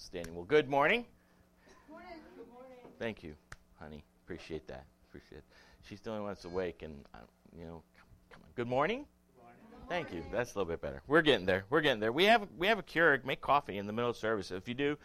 Outstanding. Well, good morning. morning. Good morning. Thank you, honey. Appreciate that. Appreciate it. She's the only one that's awake, and uh, you know, come, on. Good morning. Good morning. Thank you. That's a little bit better. We're getting there. We're getting there. We have we have a Keurig. Make coffee in the middle of service. If you do,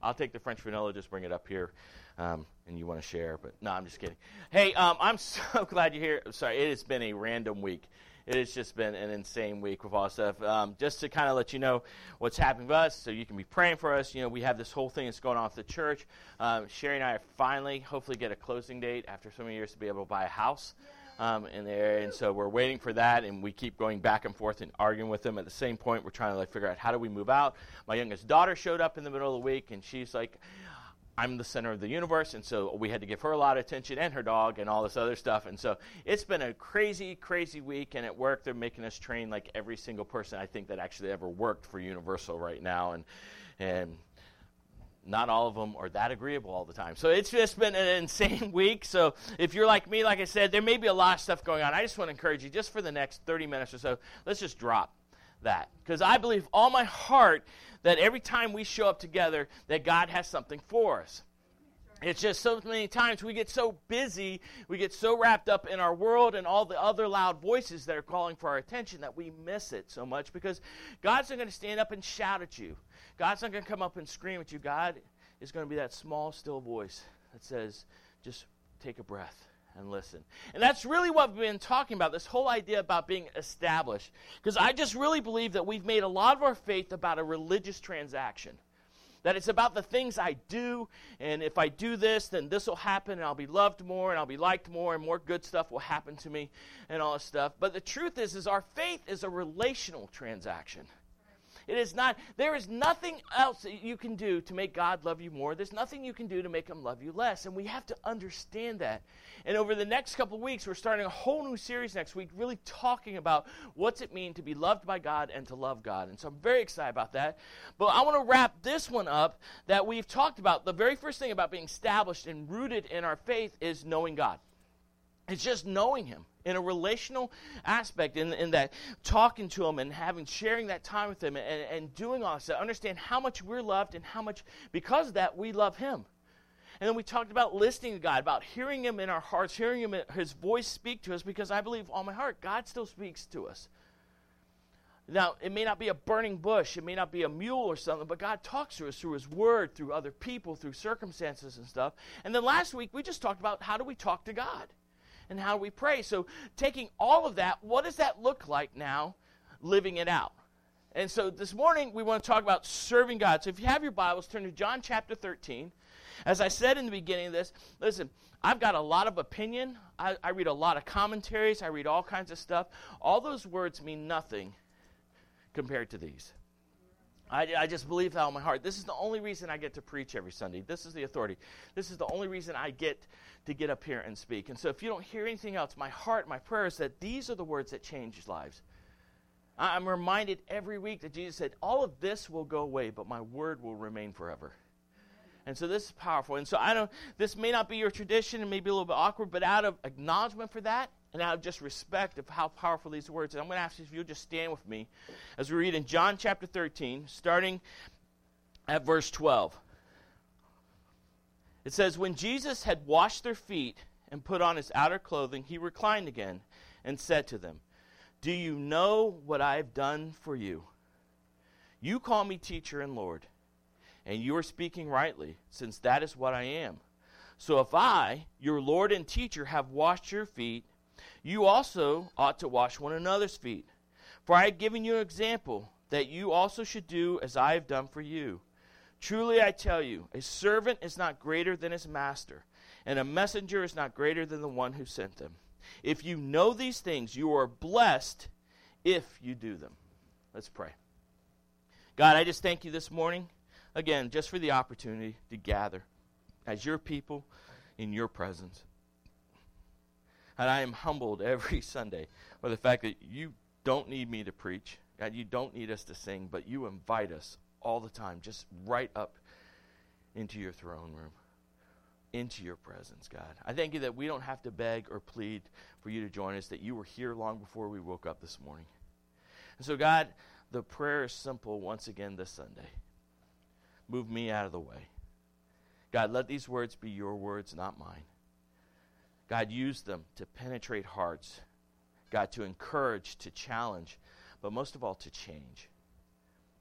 I'll take the French vanilla. Just bring it up here, um, and you want to share. But no, I'm just kidding. Hey, um, I'm so glad you're here. Sorry, it has been a random week it has just been an insane week with all stuff. Um, just to kind of let you know what's happening with us, so you can be praying for us. You know, we have this whole thing that's going on with the church. Um, Sherry and I finally, hopefully, get a closing date after so many years to be able to buy a house. Um, in the area, and so we're waiting for that, and we keep going back and forth and arguing with them. At the same point, we're trying to like figure out how do we move out. My youngest daughter showed up in the middle of the week, and she's like, I'm the center of the universe, and so we had to give her a lot of attention and her dog and all this other stuff. And so it's been a crazy, crazy week. And at work, they're making us train like every single person I think that actually ever worked for Universal right now, and and not all of them are that agreeable all the time. So it's just been an insane week. So if you're like me, like I said, there may be a lot of stuff going on. I just want to encourage you, just for the next 30 minutes or so, let's just drop that because I believe all my heart that every time we show up together that God has something for us. It's just so many times we get so busy, we get so wrapped up in our world and all the other loud voices that are calling for our attention that we miss it so much because God's not going to stand up and shout at you. God's not going to come up and scream at you. God is going to be that small, still voice that says, just take a breath and listen. And that's really what we've been talking about this whole idea about being established. Because I just really believe that we've made a lot of our faith about a religious transaction. That it's about the things I do, and if I do this, then this will happen, and I'll be loved more, and I'll be liked more, and more good stuff will happen to me, and all this stuff. But the truth is, is our faith is a relational transaction. It is not, there is nothing else that you can do to make God love you more. There's nothing you can do to make him love you less. And we have to understand that. And over the next couple of weeks, we're starting a whole new series next week, really talking about what's it mean to be loved by God and to love God. And so I'm very excited about that. But I want to wrap this one up that we've talked about. The very first thing about being established and rooted in our faith is knowing God. It's just knowing Him in a relational aspect, in, in that talking to Him and having, sharing that time with Him and, and doing all this, to understand how much we're loved and how much, because of that, we love Him. And then we talked about listening to God, about hearing Him in our hearts, hearing Him, His voice speak to us, because I believe all my heart, God still speaks to us. Now, it may not be a burning bush, it may not be a mule or something, but God talks to us through His Word, through other people, through circumstances and stuff. And then last week, we just talked about how do we talk to God and how we pray. So, taking all of that, what does that look like now, living it out? And so this morning, we want to talk about serving God. So, if you have your Bibles, turn to John chapter 13. As I said in the beginning of this, listen, I've got a lot of opinion. I, I read a lot of commentaries. I read all kinds of stuff. All those words mean nothing compared to these. I, I, just believe that in my heart. This is the only reason I get to preach every Sunday. This is the authority. This is the only reason I get to get up here and speak. And so if you don't hear anything else, my heart, my prayer is that these are the words that change lives. I'm reminded every week that Jesus said, All of this will go away, but my word will remain forever. And so this is powerful. And so I don't this may not be your tradition and maybe a little bit awkward, but out of acknowledgement for that and out of just respect of how powerful these words are, I'm going to ask you if you'll just stand with me as we read in John chapter 13, starting at verse 12. It says, When Jesus had washed their feet and put on his outer clothing, he reclined again and said to them, Do you know what I have done for you? You call me teacher and Lord, and you are speaking rightly, since that is what I am. So if I, your Lord and teacher, have washed your feet, you also ought to wash one another's feet. For I have given you an example that you also should do as I have done for you. Truly I tell you, a servant is not greater than his master, and a messenger is not greater than the one who sent them. If you know these things, you are blessed if you do them. Let's pray. God, I just thank you this morning, again, just for the opportunity to gather as your people in your presence. And I am humbled every Sunday by the fact that you don't need me to preach. God, you don't need us to sing, but you invite us all the time, just right up into your throne room, into your presence, God. I thank you that we don't have to beg or plead for you to join us, that you were here long before we woke up this morning. And so, God, the prayer is simple once again this Sunday Move me out of the way. God, let these words be your words, not mine. God, use them to penetrate hearts. God, to encourage, to challenge, but most of all, to change.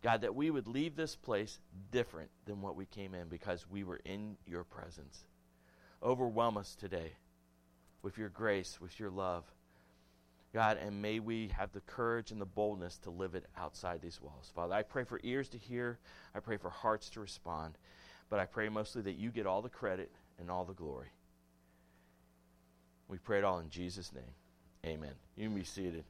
God, that we would leave this place different than what we came in because we were in your presence. Overwhelm us today with your grace, with your love. God, and may we have the courage and the boldness to live it outside these walls. Father, I pray for ears to hear. I pray for hearts to respond. But I pray mostly that you get all the credit and all the glory. We pray it all in Jesus' name. Amen. You can be seated.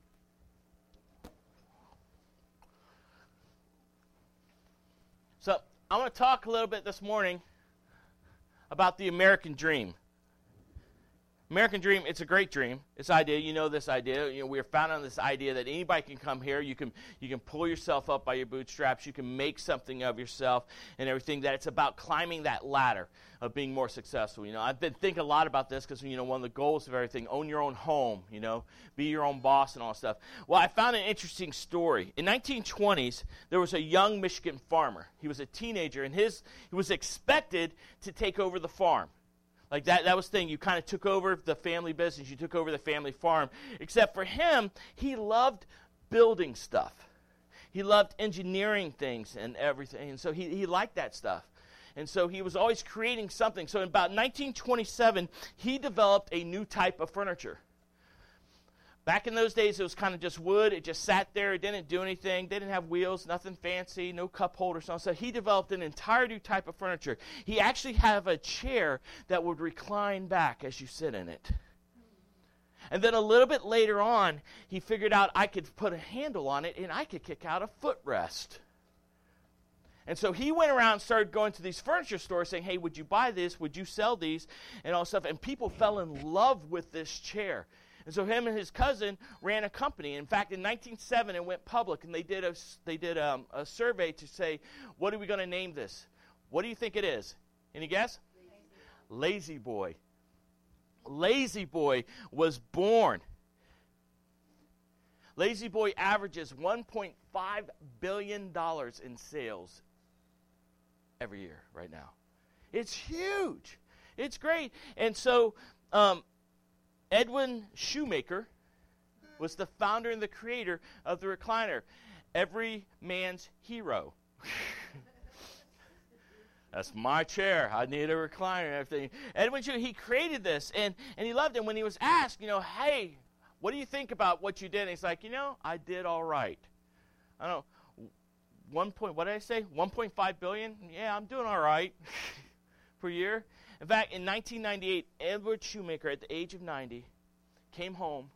So, I want to talk a little bit this morning about the American dream. American dream, it's a great dream. This idea. You know this idea. You know, we're founded on this idea that anybody can come here. You can you can pull yourself up by your bootstraps. You can make something of yourself and everything. That it's about climbing that ladder of being more successful. You know, I've been thinking a lot about this because you know one of the goals of everything: own your own home. You know, be your own boss and all stuff. Well, I found an interesting story. In 1920s, there was a young Michigan farmer. He was a teenager, and his he was expected to take over the farm. Like that, that was thing. You kind of took over the family business, you took over the family farm. Except for him, he loved building stuff. He loved engineering things and everything. And so he, he liked that stuff. And so he was always creating something. So in about 1927, he developed a new type of furniture. Back in those days, it was kind of just wood. It just sat there. It didn't do anything. They didn't have wheels, nothing fancy, no cup holders. So he developed an entire new type of furniture. He actually had a chair that would recline back as you sit in it. And then a little bit later on, he figured out I could put a handle on it and I could kick out a footrest. And so he went around and started going to these furniture stores saying, Hey, would you buy this? Would you sell these? And all stuff. And people fell in love with this chair. And so him and his cousin ran a company. In fact, in 1907, it went public, and they did a they did um, a survey to say, what are we going to name this? What do you think it is? Any guess? La-Z-Boy. Lazy Boy was born. La-Z-Boy averages 1.5 billion dollars in sales every year right now. It's huge. It's great. And so um, Edwin Shoemaker was the founder and the creator of the recliner, every man's hero. That's my chair. I need a recliner and everything. Edwin Shoemaker, he created this and, and he loved it. When he was asked, you know, hey, what do you think about what you did? And he's like, you know, I did all right. I don't know, one point, what did I say? 1.5 billion? Yeah, I'm doing all right per year. In fact, in 1998, Edward Shoemaker, at the age of 90, came home.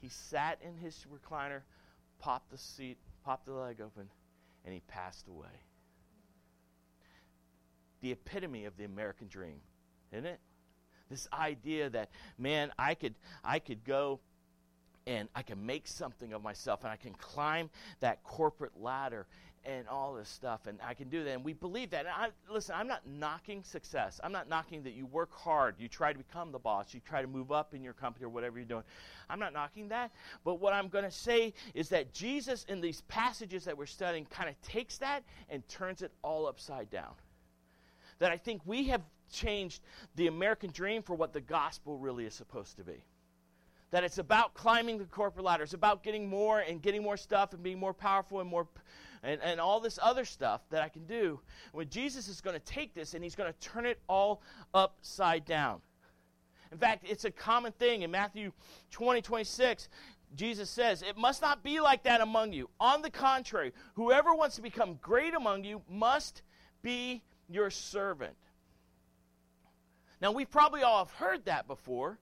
He sat in his recliner, popped the seat, popped the leg open, and he passed away. The epitome of the American dream, isn't it? This idea that, man, I could, I could go and I can make something of myself and I can climb that corporate ladder and all this stuff, and I can do that. And we believe that. And I, listen, I'm not knocking success. I'm not knocking that you work hard, you try to become the boss, you try to move up in your company or whatever you're doing. I'm not knocking that. But what I'm going to say is that Jesus, in these passages that we're studying, kind of takes that and turns it all upside down. That I think we have changed the American dream for what the gospel really is supposed to be that it's about climbing the corporate ladder. It's about getting more and getting more stuff and being more powerful and more and, and all this other stuff that I can do. When Jesus is going to take this and he's going to turn it all upside down. In fact, it's a common thing in Matthew 20, 26. Jesus says, It must not be like that among you. On the contrary, whoever wants to become great among you must be your servant. Now, we've probably all have heard that before.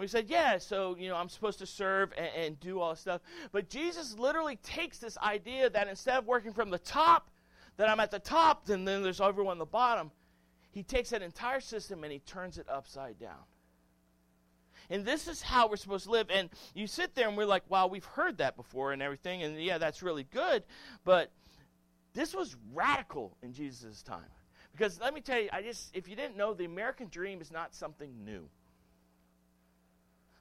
We said, yeah, so, you know, I'm supposed to serve and, and do all this stuff. But Jesus literally takes this idea that instead of working from the top, that I'm at the top, and then there's everyone on the bottom, he takes that entire system and he turns it upside down. And this is how we're supposed to live. And you sit there and we're like, wow, we've heard that before and everything. And yeah, that's really good. But this was radical in Jesus' time. Because let me tell you, I just if you didn't know, the American dream is not something new.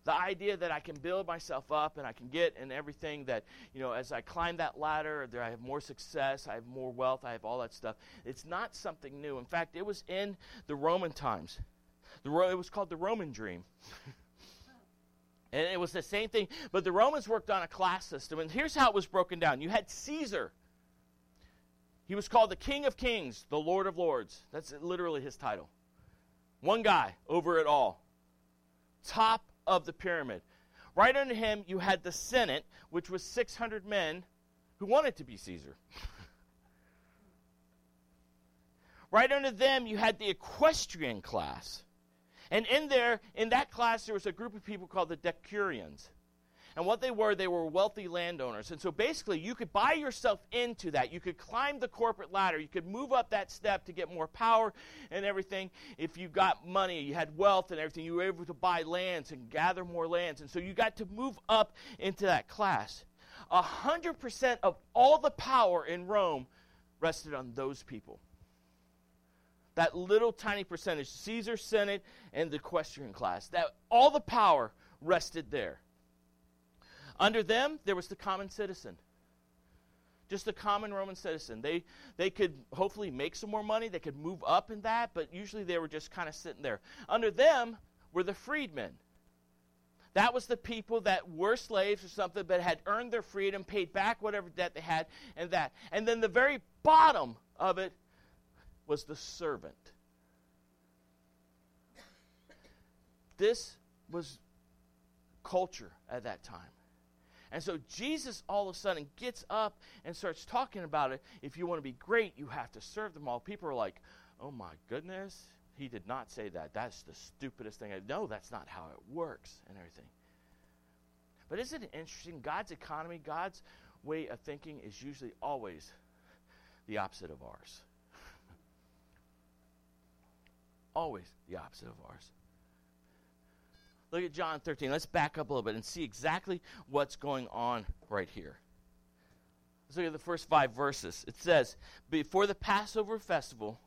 The idea that I can build myself up and I can get and everything that, you know, as I climb that ladder, there I have more success, I have more wealth, I have all that stuff. It's not something new. In fact, it was in the Roman times. The, it was called the Roman dream. and it was the same thing, but the Romans worked on a class system. And here's how it was broken down you had Caesar. He was called the King of Kings, the Lord of Lords. That's literally his title. One guy over it all. Top of the pyramid. Right under him, you had the Senate, which was 600 men who wanted to be Caesar. right under them, you had the equestrian class. And in there, in that class, there was a group of people called the Decurions. And what they were, they were wealthy landowners. And so basically, you could buy yourself into that. You could climb the corporate ladder. You could move up that step to get more power and everything. If you got money, you had wealth and everything, you were able to buy lands and gather more lands. And so you got to move up into that class. A hundred percent of all the power in Rome rested on those people. That little tiny percentage, Caesar, Senate, and the equestrian class, that all the power rested there. Under them, there was the common citizen. Just the common Roman citizen. They, they could hopefully make some more money. They could move up in that, but usually they were just kind of sitting there. Under them were the freedmen. That was the people that were slaves or something, but had earned their freedom, paid back whatever debt they had, and that. And then the very bottom of it was the servant. This was culture at that time. And so Jesus all of a sudden gets up and starts talking about it. If you want to be great, you have to serve them all. People are like, oh my goodness, he did not say that. That's the stupidest thing. I know that's not how it works and everything. But isn't it interesting? God's economy, God's way of thinking is usually always the opposite of ours. always the opposite of ours. Look at John 13. Let's back up a little bit and see exactly what's going on right here. Let's look at the first five verses. It says, Before the Passover festival,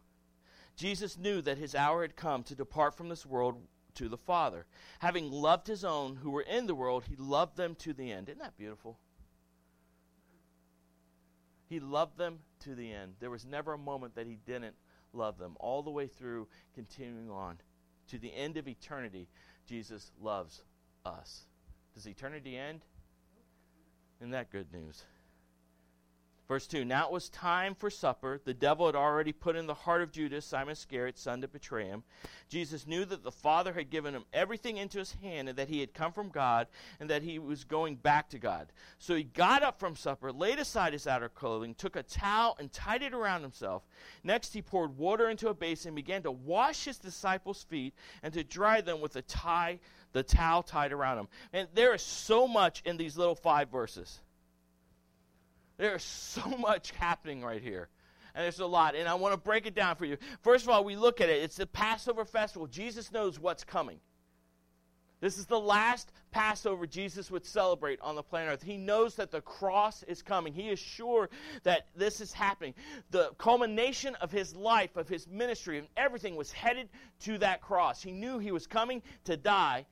Jesus knew that his hour had come to depart from this world to the Father. Having loved his own who were in the world, he loved them to the end. Isn't that beautiful? He loved them to the end. There was never a moment that he didn't love them, all the way through, continuing on to the end of eternity. Jesus loves us. Does eternity end? Isn't that good news? Verse 2 Now it was time for supper. The devil had already put in the heart of Judas, Simon Iscariot, son to betray him. Jesus knew that the Father had given him everything into his hand, and that he had come from God, and that he was going back to God. So he got up from supper, laid aside his outer clothing, took a towel, and tied it around himself. Next, he poured water into a basin and began to wash his disciples' feet and to dry them with the tie, the towel tied around him. And there is so much in these little five verses. There's so much happening right here. And there's a lot. And I want to break it down for you. First of all, we look at it. It's the Passover festival. Jesus knows what's coming. This is the last Passover Jesus would celebrate on the planet Earth. He knows that the cross is coming. He is sure that this is happening. The culmination of his life, of his ministry, and everything was headed to that cross. He knew he was coming to die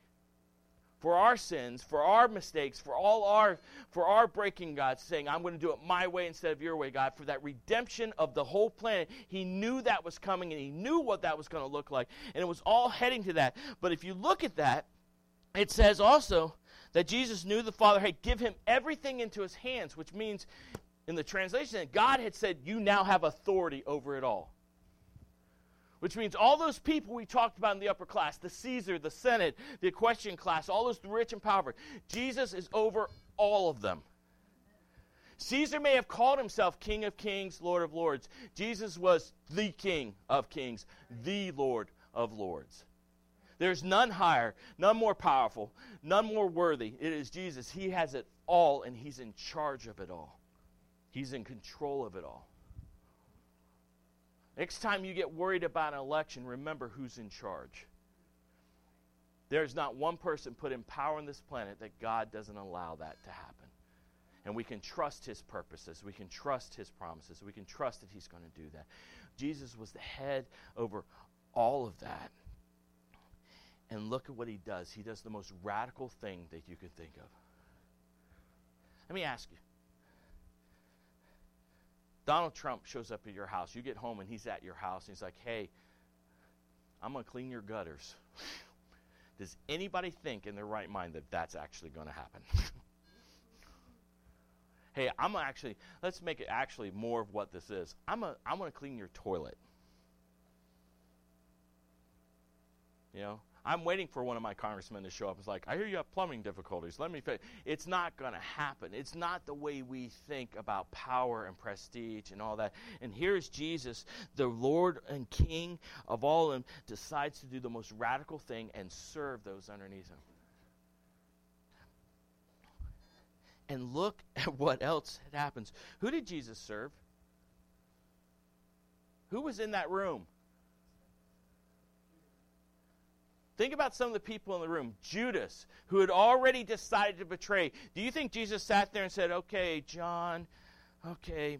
for our sins, for our mistakes, for all our for our breaking God, saying, I'm going to do it my way instead of your way, God, for that redemption of the whole planet. He knew that was coming and he knew what that was going to look like. And it was all heading to that. But if you look at that, it says also that Jesus knew the Father had give him everything into his hands, which means in the translation that God had said, You now have authority over it all which means all those people we talked about in the upper class the Caesar, the Senate, the equestrian class, all those rich and powerful Jesus is over all of them. Caesar may have called himself King of Kings, Lord of Lords. Jesus was the King of Kings, the Lord of Lords. There's none higher, none more powerful, none more worthy. It is Jesus. He has it all, and He's in charge of it all. He's in control of it all. Next time you get worried about an election, remember who's in charge. There's not one person put in power on this planet that God doesn't allow that to happen. And we can trust his purposes. We can trust his promises. We can trust that he's going to do that. Jesus was the head over all of that. And look at what he does. He does the most radical thing that you can think of. Let me ask you. Donald Trump shows up at your house. You get home and he's at your house and he's like, hey, I'm going to clean your gutters. Does anybody think in their right mind that that's actually going to happen? hey, I'm actually, let's make it actually more of what this is. I'm, a, I'm going to clean your toilet. You know, I'm waiting for one of my congressmen to show up. It's like, I hear you have plumbing difficulties. Let me fix. It's not going to happen. It's not the way we think about power and prestige and all that. And here's Jesus, the Lord and King of all, and decides to do the most radical thing and serve those underneath him. And look at what else happens. Who did Jesus serve? Who was in that room? Think about some of the people in the room. Judas, who had already decided to betray. Do you think Jesus sat there and said, Okay, John, okay,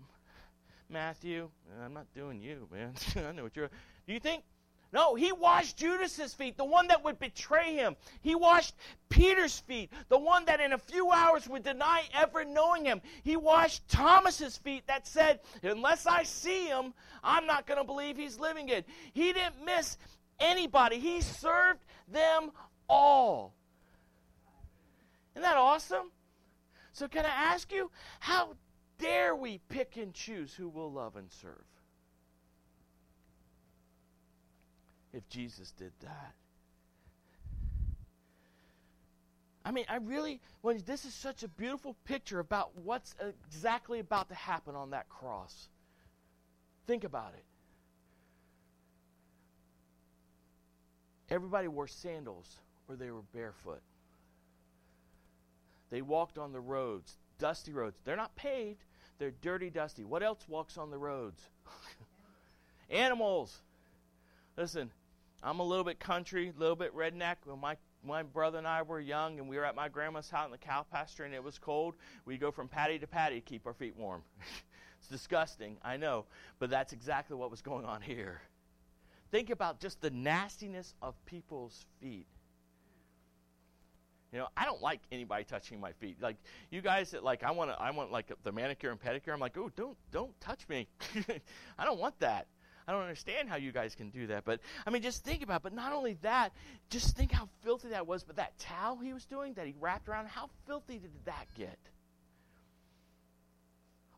Matthew, uh, I'm not doing you, man. I know what you're. Do you think? No, he washed Judas's feet, the one that would betray him. He washed Peter's feet, the one that in a few hours would deny ever knowing him. He washed Thomas's feet that said, "Unless I see him, I'm not going to believe he's living it." He didn't miss anybody. He served them all. Isn't that awesome? So, can I ask you, how dare we pick and choose who we'll love and serve? If Jesus did that. I mean, I really, when this is such a beautiful picture about what's exactly about to happen on that cross. Think about it. Everybody wore sandals or they were barefoot. They walked on the roads, dusty roads. They're not paved, they're dirty, dusty. What else walks on the roads? Animals. Listen, I'm a little bit country, a little bit redneck. When my my brother and I were young and we were at my grandma's house in the cow pasture and it was cold, we'd go from patty to patty to keep our feet warm. it's disgusting, I know, but that's exactly what was going on here. Think about just the nastiness of people's feet. You know, I don't like anybody touching my feet. Like you guys that like I want I want like the manicure and pedicure. I'm like, "Oh, don't don't touch me." I don't want that. I don't understand how you guys can do that. But I mean, just think about it. But not only that, just think how filthy that was. But that towel he was doing that he wrapped around, how filthy did that get?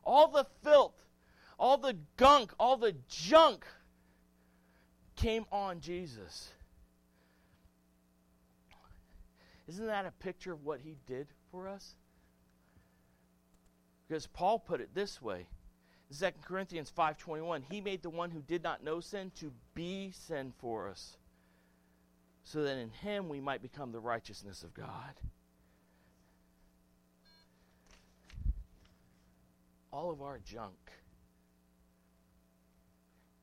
All the filth, all the gunk, all the junk came on Jesus. Isn't that a picture of what he did for us? Because Paul put it this way. 2 Corinthians 5:21 He made the one who did not know sin to be sin for us so that in him we might become the righteousness of God. All of our junk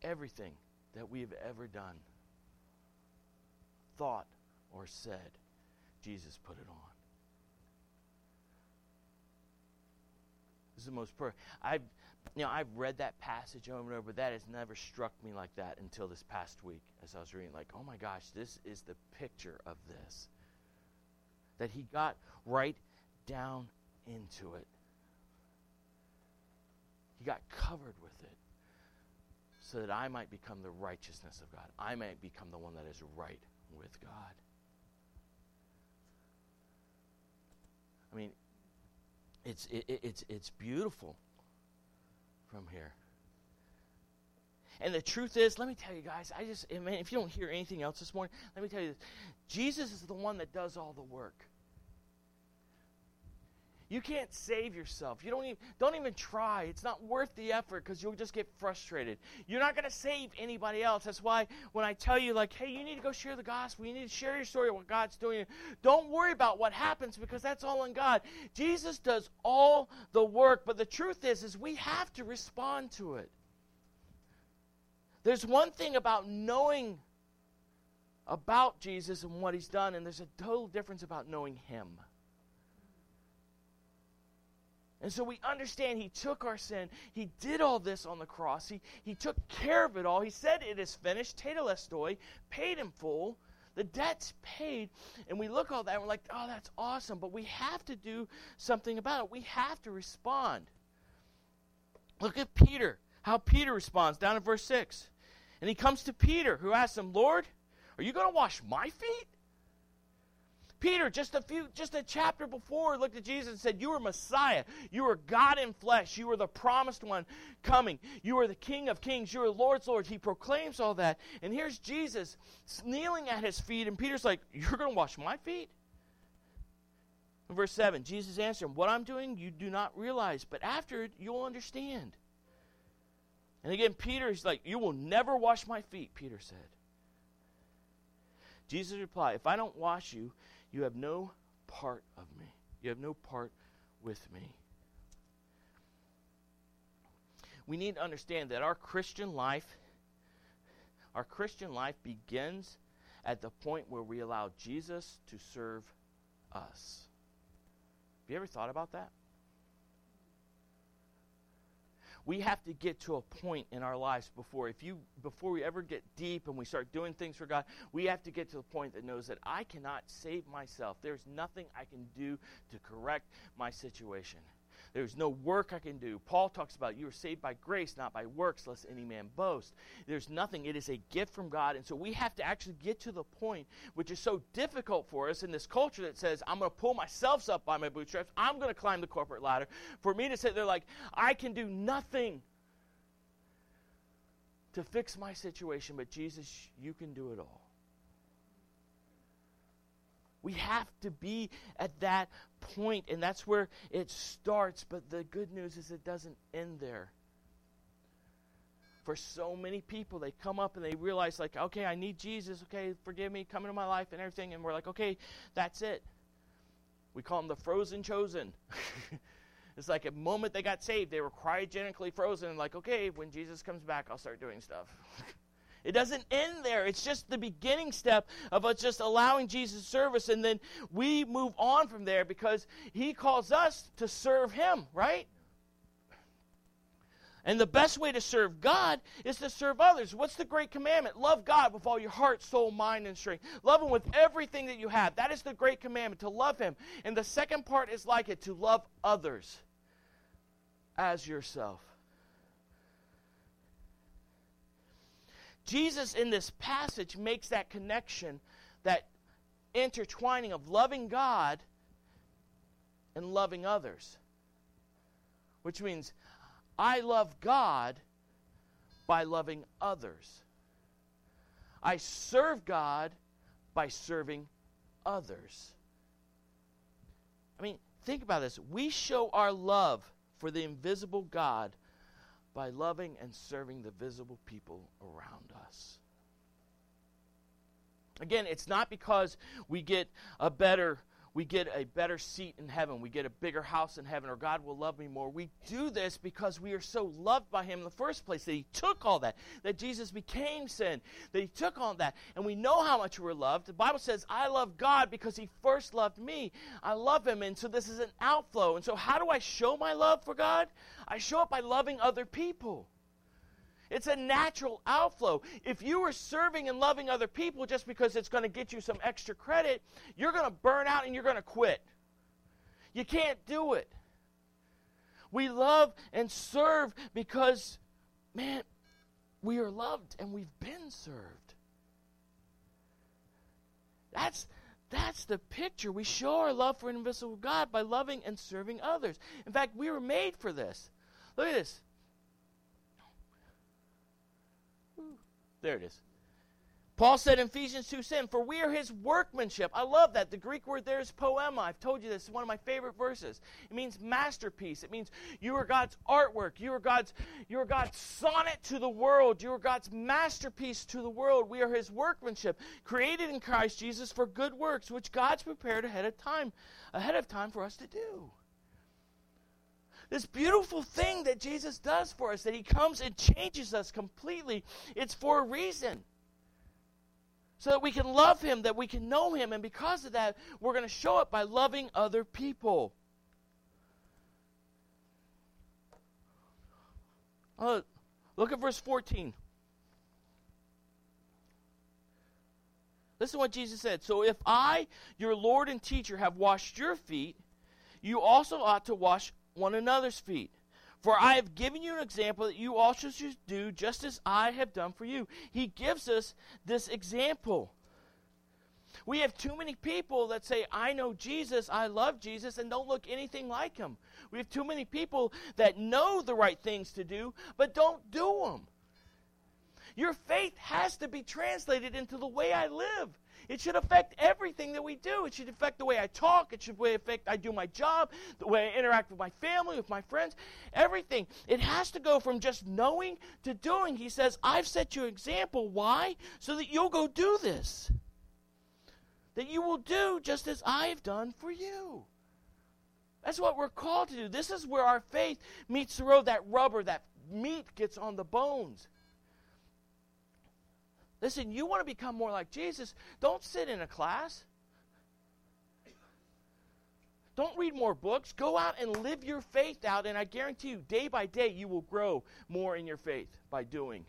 everything that we have ever done, thought, or said, Jesus put it on. This is the most perfect. I've, you know, I've read that passage over and over, that has never struck me like that until this past week as I was reading. Like, oh my gosh, this is the picture of this. That he got right down into it. He got covered with it so that I might become the righteousness of God. I might become the one that is right with God. I mean, it's, it, it's, it's beautiful from here. And the truth is, let me tell you guys, I just, I mean, if you don't hear anything else this morning, let me tell you this. Jesus is the one that does all the work. You can't save yourself. You don't even don't even try. It's not worth the effort because you'll just get frustrated. You're not going to save anybody else. That's why when I tell you like, "Hey, you need to go share the gospel. You need to share your story of what God's doing." Don't worry about what happens because that's all on God. Jesus does all the work, but the truth is is we have to respond to it. There's one thing about knowing about Jesus and what he's done and there's a total difference about knowing him. And so we understand he took our sin. He did all this on the cross. He, he took care of it all. He said it is finished, tetelestai, paid in full. The debt's paid, and we look all that and we're like, oh, that's awesome, but we have to do something about it. We have to respond. Look at Peter, how Peter responds down in verse 6. And he comes to Peter, who asks him, Lord, are you going to wash my feet? Peter, just a few, just a chapter before, looked at Jesus and said, You are Messiah. You are God in flesh. You are the promised one coming. You are the King of kings. You are Lord's Lord. He proclaims all that. And here's Jesus kneeling at his feet, and Peter's like, You're going to wash my feet? Verse 7, Jesus answered What I'm doing, you do not realize, but after it, you'll understand. And again, Peter's like, You will never wash my feet, Peter said. Jesus replied, If I don't wash you, you have no part of me. You have no part with me. We need to understand that our Christian life our Christian life begins at the point where we allow Jesus to serve us. Have you ever thought about that? We have to get to a point in our lives before if you before we ever get deep and we start doing things for God, we have to get to the point that knows that I cannot save myself. There's nothing I can do to correct my situation. There's no work I can do. Paul talks about you are saved by grace, not by works, lest any man boast. There's nothing. It is a gift from God. And so we have to actually get to the point, which is so difficult for us in this culture that says, I'm going to pull myself up by my bootstraps. I'm going to climb the corporate ladder. For me to sit there like, I can do nothing to fix my situation, but Jesus, you can do it all. We have to be at that point, and that's where it starts. But the good news is it doesn't end there. For so many people, they come up and they realize, like, okay, I need Jesus. Okay, forgive me, come into my life and everything. And we're like, okay, that's it. We call them the frozen chosen. it's like a moment they got saved, they were cryogenically frozen. And like, okay, when Jesus comes back, I'll start doing stuff. It doesn't end there. It's just the beginning step of us just allowing Jesus' service, and then we move on from there because He calls us to serve Him, right? And the best way to serve God is to serve others. What's the great commandment? Love God with all your heart, soul, mind, and strength. Love Him with everything that you have. That is the great commandment, to love Him. And the second part is like it, to love others as yourself. Jesus, in this passage, makes that connection, that intertwining of loving God and loving others. Which means I love God by loving others. I serve God by serving others. I mean, think about this. We show our love for the invisible God by loving and serving the visible people around us. Again, it's not because we get a better we get a better seat in heaven, we get a bigger house in heaven, or God will love me more. We do this because we are so loved by Him in the first place that He took all that, that Jesus became sin, that He took all that, and we know how much we're loved. The Bible says, I love God because He first loved me. I love Him, and so this is an outflow. And so, how do I show my love for God? I show it by loving other people. It's a natural outflow. If you are serving and loving other people just because it's going to get you some extra credit, you're going to burn out and you're going to quit. You can't do it. We love and serve because, man, we are loved and we've been served. That's that's the picture. We show our love for an invisible God by loving and serving others. In fact, we were made for this. Look at this. There it is. Paul said in Ephesians 2 7, For we are his workmanship. I love that. The Greek word there is poema. I've told you this. It's one of my favorite verses. It means masterpiece. It means you are God's artwork. You are God's, you are God's sonnet to the world. You are God's masterpiece to the world. We are his workmanship, created in Christ Jesus for good works, which God's prepared ahead of time, ahead of time for us to do this beautiful thing that Jesus does for us, that He comes and changes us completely, it's for a reason. So that we can love Him, that we can know Him, and because of that, we're going to show it by loving other people. Uh, look at verse 14. Listen to what Jesus said. So if I, your Lord and teacher, have washed your feet, you also ought to wash one another's feet. For I have given you an example that you also should do just as I have done for you. He gives us this example. We have too many people that say, I know Jesus, I love Jesus, and don't look anything like him. We have too many people that know the right things to do, but don't do them. Your faith has to be translated into the way I live. It should affect everything that we do. It should affect the way I talk. It should affect I do my job, the way I interact with my family, with my friends, everything. It has to go from just knowing to doing. He says, I've set you an example. Why? So that you'll go do this. That you will do just as I've done for you. That's what we're called to do. This is where our faith meets the road. That rubber, that meat gets on the bones. Listen, you want to become more like Jesus, don't sit in a class. Don't read more books. Go out and live your faith out, and I guarantee you, day by day, you will grow more in your faith by doing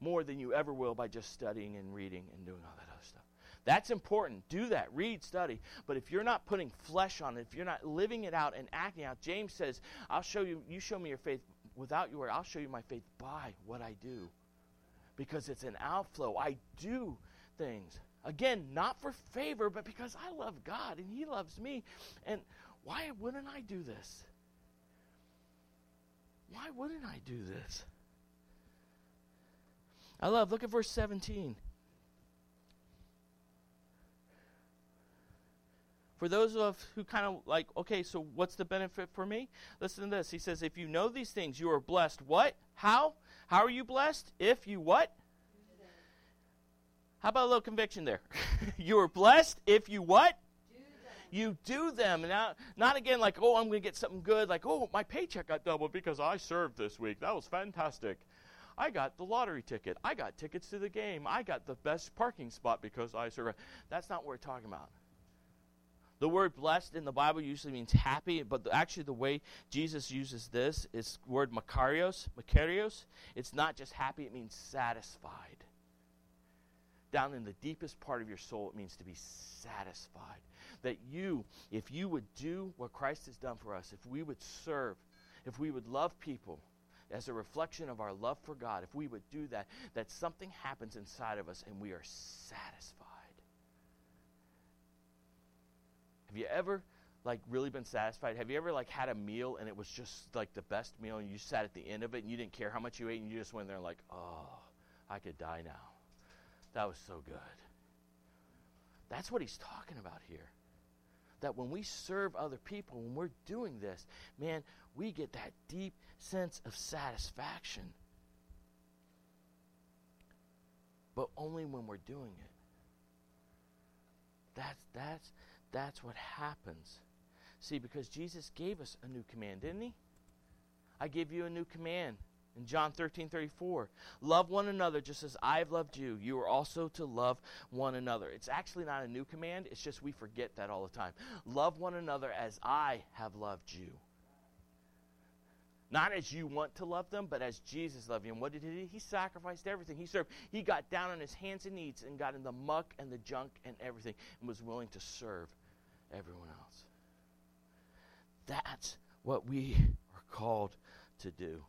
more than you ever will by just studying and reading and doing all that other stuff. That's important. Do that. Read, study. But if you're not putting flesh on it, if you're not living it out and acting out, James says, I'll show you, you show me your faith without your word. I'll show you my faith by what I do because it's an outflow. I do things. Again, not for favor, but because I love God and He loves me. And why wouldn't I do this? Why wouldn't I do this? I love, look at verse 17. For those of who kind of like, okay, so what's the benefit for me? Listen to this. He says, if you know these things, you are blessed. What? How? How are you blessed? If you what? How about a little conviction there? you are blessed if you what? You do them. Now, not again like, oh, I'm going to get something good. Like, oh, my paycheck got doubled because I served this week. That was fantastic. I got the lottery ticket. I got tickets to the game. I got the best parking spot because I served. That's not what we're talking about. The word blessed in the Bible usually means happy, but the, actually the way Jesus uses this is word makarios, makarios. It's not just happy, it means satisfied. Down in the deepest part of your soul, it means to be satisfied. That you, if you would do what Christ has done for us, if we would serve, if we would love people as a reflection of our love for God, if we would do that, that something happens inside of us and we are satisfied. Have you ever like really been satisfied? Have you ever like had a meal and it was just like the best meal and you sat at the end of it and you didn't care how much you ate and you just went there like, "Oh, I could die now." That was so good. That's what he's talking about here. That when we serve other people, when we're doing this, man, we get that deep sense of satisfaction. But only when we're doing it. That's that's that's what happens. See, because Jesus gave us a new command, didn't he? I give you a new command in John 13 34. Love one another just as I've loved you. You are also to love one another. It's actually not a new command, it's just we forget that all the time. Love one another as I have loved you. Not as you want to love them, but as Jesus loved you. And what did he do? He sacrificed everything. He served. He got down on his hands and knees and got in the muck and the junk and everything and was willing to serve everyone else. That's what we are called to do.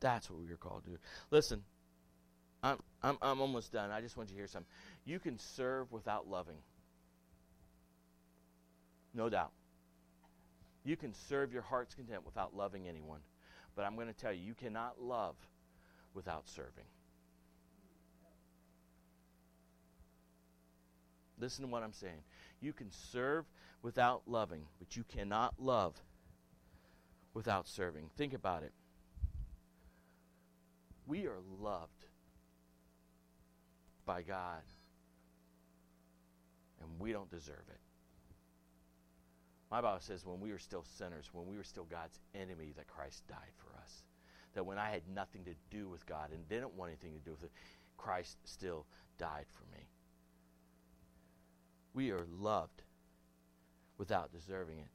That's what we are called to do. Listen, I'm, I'm, I'm almost done. I just want you to hear something. You can serve without loving. No doubt. You can serve your heart's content without loving anyone. But I'm going to tell you, you cannot love without serving. Listen to what I'm saying. You can serve without loving, but you cannot love without serving. Think about it. We are loved by God, and we don't deserve it. My Bible says when we were still sinners, when we were still God's enemy, that Christ died for us. That when I had nothing to do with God and didn't want anything to do with it, Christ still died for me. We are loved without deserving it.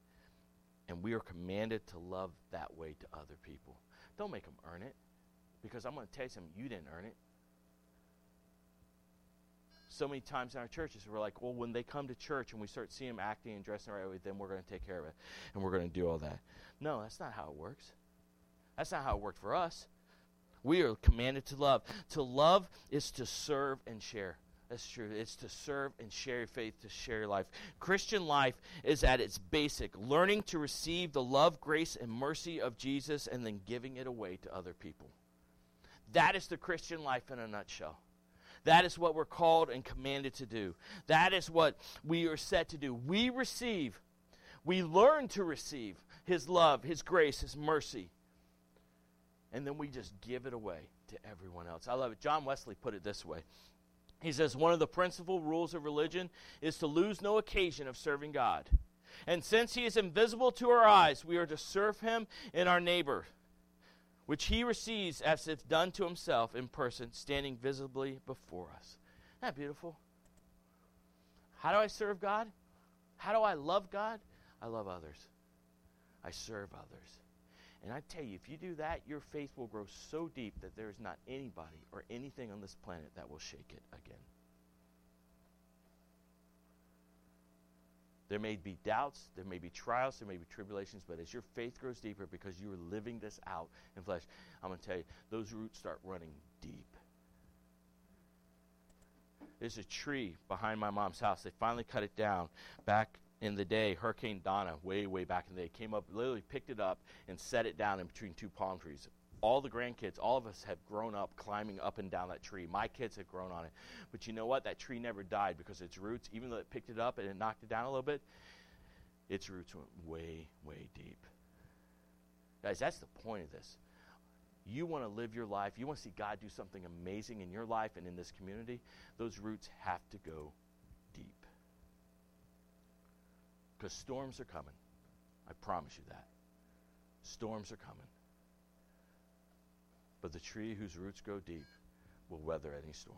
And we are commanded to love that way to other people. Don't make them earn it. Because I'm going to tell you something, you didn't earn it. So many times in our churches, we're like, well, when they come to church and we start seeing them acting and dressing right way, then we're going to take care of it and we're going to do all that. No, that's not how it works. That's not how it worked for us. We are commanded to love. To love is to serve and share. That's true. It's to serve and share your faith, to share your life. Christian life is at its basic learning to receive the love, grace, and mercy of Jesus and then giving it away to other people. That is the Christian life in a nutshell. That is what we're called and commanded to do. That is what we are set to do. We receive, we learn to receive His love, His grace, His mercy, and then we just give it away to everyone else. I love it. John Wesley put it this way he says, One of the principal rules of religion is to lose no occasion of serving God. And since he is invisible to our eyes, we are to serve him in our neighbor, which he receives as if done to himself in person, standing visibly before us. Isn't that beautiful? How do I serve God? How do I love God? I love others. I serve others. And I tell you, if you do that, your faith will grow so deep that there is not anybody or anything on this planet that will shake it again. There may be doubts, there may be trials, there may be tribulations, but as your faith grows deeper because you are living this out in flesh, I'm going to tell you, those roots start running deep. There's a tree behind my mom's house. They finally cut it down back in the day, Hurricane Donna, way, way back in the day, came up, literally picked it up and set it down in between two palm trees. All the grandkids, all of us have grown up climbing up and down that tree. My kids have grown on it. But you know what? That tree never died because its roots, even though it picked it up and it knocked it down a little bit, its roots went way, way deep. Guys, that's the point of this. You want to live your life, you want to see God do something amazing in your life and in this community, those roots have to go Because storms are coming. I promise you that. Storms are coming. But the tree whose roots go deep will weather any storm.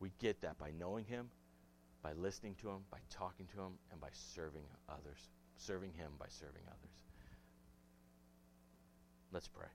We get that by knowing Him, by listening to Him, by talking to Him, and by serving others. Serving Him by serving others. Let's pray.